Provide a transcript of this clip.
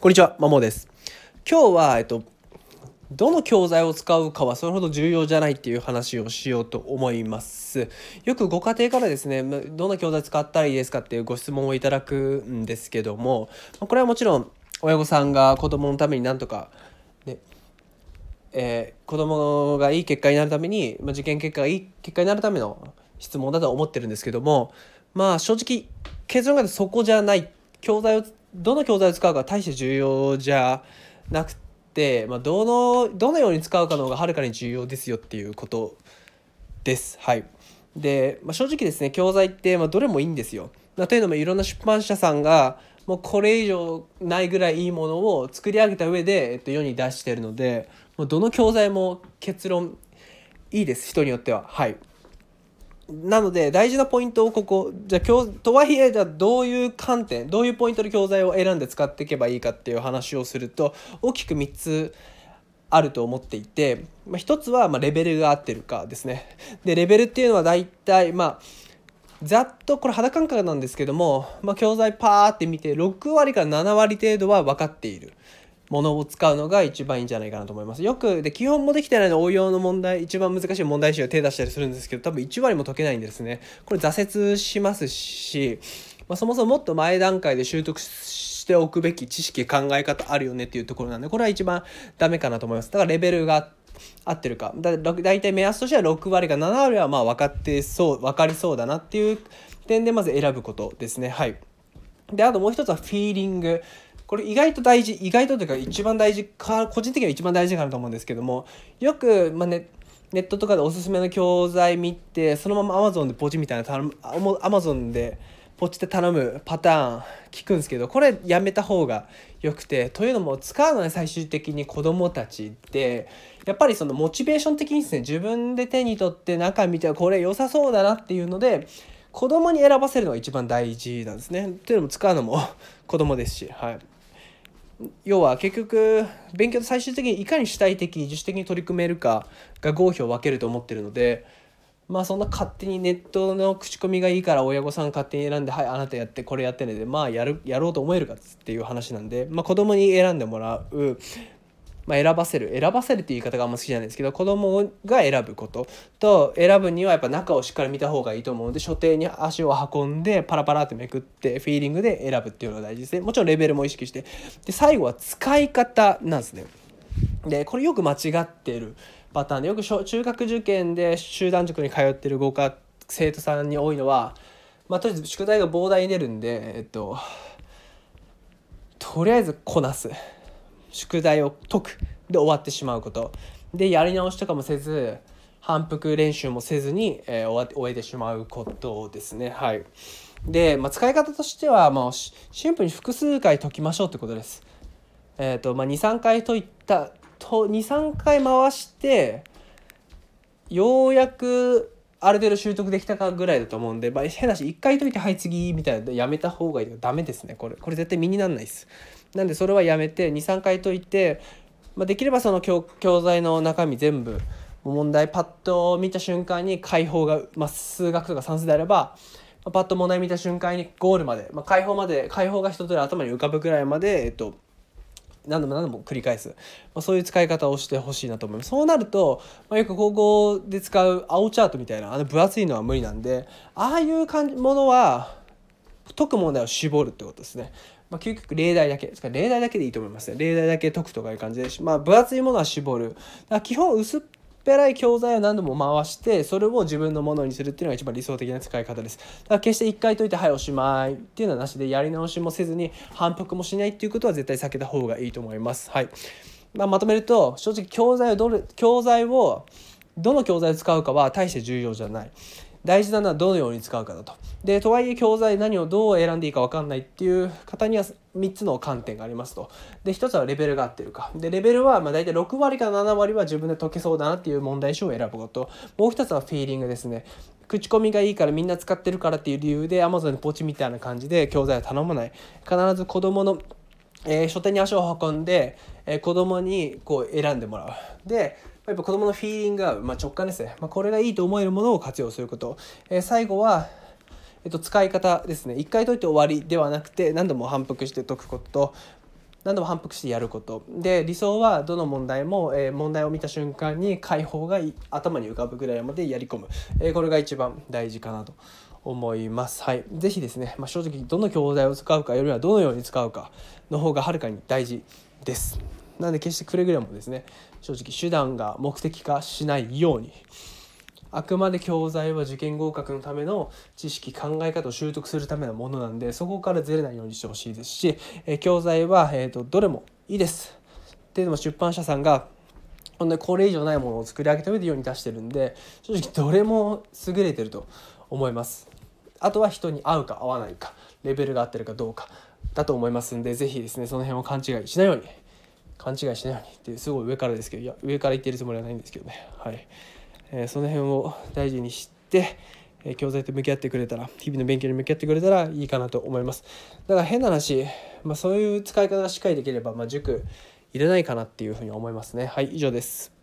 こんにちは、まもです。今日は、えっと、どの教材を使うかはそれほど重要じゃないっていう話をしようと思います。よくご家庭からですね、どんな教材使ったらいいですかっていうご質問をいただくんですけども、これはもちろん親御さんが子供のためになんとか、ね、えー、子供がいい結果になるために、まあ、受験結果がいい結果になるための質問だと思ってるんですけども、まあ正直結論がそこじゃない教材をどの教材を使うかは大して重要じゃなくて、まあ、どのどのように使うかの方がはるかに重要ですよっていうことです。はい、で、まあ、正直ですね教材ってまあどれもいいんですよ。まあというのもいろんな出版社さんがもうこれ以上ないぐらいいいものを作り上げた上で、えっと、世に出してるのでもうどの教材も結論いいです人によっては。はいなので大事なポイントをここじゃあ今日とはいえじゃあどういう観点どういうポイントで教材を選んで使っていけばいいかっていう話をすると大きく3つあると思っていて、まあ、1つはまレベルが合ってるかですね。でレベルっていうのは大体まあざっとこれ肌感覚なんですけども、まあ、教材パーって見て6割から7割程度は分かっている。ものを使うのが一番いいんじゃないかなと思います。よくで基本もできてないの応用の問題一番難しい問題集を手出したりするんですけど多分1割も解けないんですね。これ挫折しますし、まあ、そもそももっと前段階で習得しておくべき知識考え方あるよねっていうところなんでこれは一番ダメかなと思います。だからレベルが合ってるかだ大体目安としては6割か7割はまあ分かってそう分かりそうだなっていう点でまず選ぶことですねはいであともう一つはフィーリングこれ意外と大事意外とというか一番大事か個人的には一番大事かなと思うんですけどもよく、まあね、ネットとかでおすすめの教材見てそのまま Amazon でポチみたいな頼む Amazon でポチって頼むパターン聞くんですけどこれやめた方がよくてというのも使うのは最終的に子どもたちってやっぱりそのモチベーション的にですね自分で手に取って中見てこれ良さそうだなっていうので子供に選ばせるのが一番大事なんですね。というのも使うのも 子供ですしはい。要は結局勉強と最終的にいかに主体的自主的に取り組めるかが合否を分けると思ってるのでまあそんな勝手にネットの口コミがいいから親御さん勝手に選んで「はいあなたやってこれやってね」でまあやるやろうと思えるかっていう話なんで、まあ、子供に選んでもらうまあ、選ばせる。選ばせるっていう言い方があんま好きじゃないですけど子供が選ぶこと。と選ぶにはやっぱ中をしっかり見た方がいいと思うので所定に足を運んでパラパラってめくってフィーリングで選ぶっていうのが大事ですね。もちろんレベルも意識して。で最後は使い方なんですね。でこれよく間違ってる。パターンで。よく中学受験で集団塾に通ってる合格生徒さんに多いのはまあとりあえず宿題が膨大に出るんでえっととりあえずこなす。宿題を解く。で終わってしまうこと。でやり直しとかもせず反復練習もせずに、えー、終えてしまうことですね。はい。で、まあ、使い方としては、まあ、シンプルに複数回解きましょうってことです。えっ、ー、とまあ23回解いたと23回回してようやくある程度習得できたかぐらいだと思うんで、まあ、変だし1回解いてはい次みたいなやめた方がいい。ダメですねこれこれ絶対身になんないです。なんでそれはやめて23回解いて、まあ、できればその教教材の中身全部問題パッと見た瞬間に解放が、まあ、数学とか算数であればパッと問題見た瞬間にゴールまで、まあ、解放まで解放が一つ頭に浮かぶぐらいまで、えっと、何度も何度も繰り返す、まあ、そういう使い方をしてほしいなと思います。そうなると、まあ、よく高校で使う青チャートみたいなあの分厚いのは無理なんでああいう感じものは解く問題を絞るってことですね。まあ、究極例題だけ。ですから例題だけでいいと思いますね。例題だけ解くとかいう感じで、まあ、分厚いものは絞る。だから基本薄っぺらい教材を何度も回してそれを自分のものにするっていうのが一番理想的な使い方です。だから決して1回解いてはいおしまいっていうのはなしでやり直しもせずに反復もしないっていうことは絶対避けた方がいいと思います。はい、まあ、まとめると正直教材をどれ教材をどの教材を使うかは大して重要じゃない。大事なのはどのように使うかだと。でとはいえ教材何をどう選んでいいか分かんないっていう方には3つの観点がありますと。で1つはレベルが合ってるか。でレベルはまあ大体6割から7割は自分で解けそうだなっていう問題集を選ぶこと。もう1つはフィーリングですね。口コミがいいからみんな使ってるからっていう理由で Amazon ポチみたいな感じで教材を頼まない。必ず子供のえー、書店に足を運んで、えー、子供にこう選んでもらう。でやっぱ子供のフィーリングが、まあ、直感ですね、まあ、これがいいと思えるものを活用すること、えー、最後は、えっと、使い方ですね。一回解いて終わりではなくて何度も反復して解くこと。と何度も反復してやること。で理想はどの問題も、えー、問題を見た瞬間に解放が頭に浮かぶぐらいまでやり込む、えー、これが一番大事かなと思います。はい、ぜひですね、まあ、正直どの教材を使うかよりはどのように使うかの方がはるかに大事です。なので決してくれぐれもですね正直手段が目的化しないようにあくまで教材は受験合格のための知識考え方を習得するためのものなんでそこからずれないようにしてほしいですし、え教材は、えーと、どれもいいです。っていうのも出版社さんが本当にこれ以上ないものを作り上げた上で世に出してるんで正直どれも優れてると思います。あとは人に合うか合わないかレベルが合ってるかどうかだと思いますんで是非ですねその辺を勘違いしないように勘違いしないようにっていうすごい上からですけどいや上から言ってるつもりはないんですけどね。はい。えー、その辺を大事にして、えー、教材と向き合ってくれたら日々の勉強に向き合ってくれたらいいかなと思います。だから変な話、まあ、そういう使い方がしっかりできれば、まあ、塾いらないかなっていうふうに思いますね。はい以上です。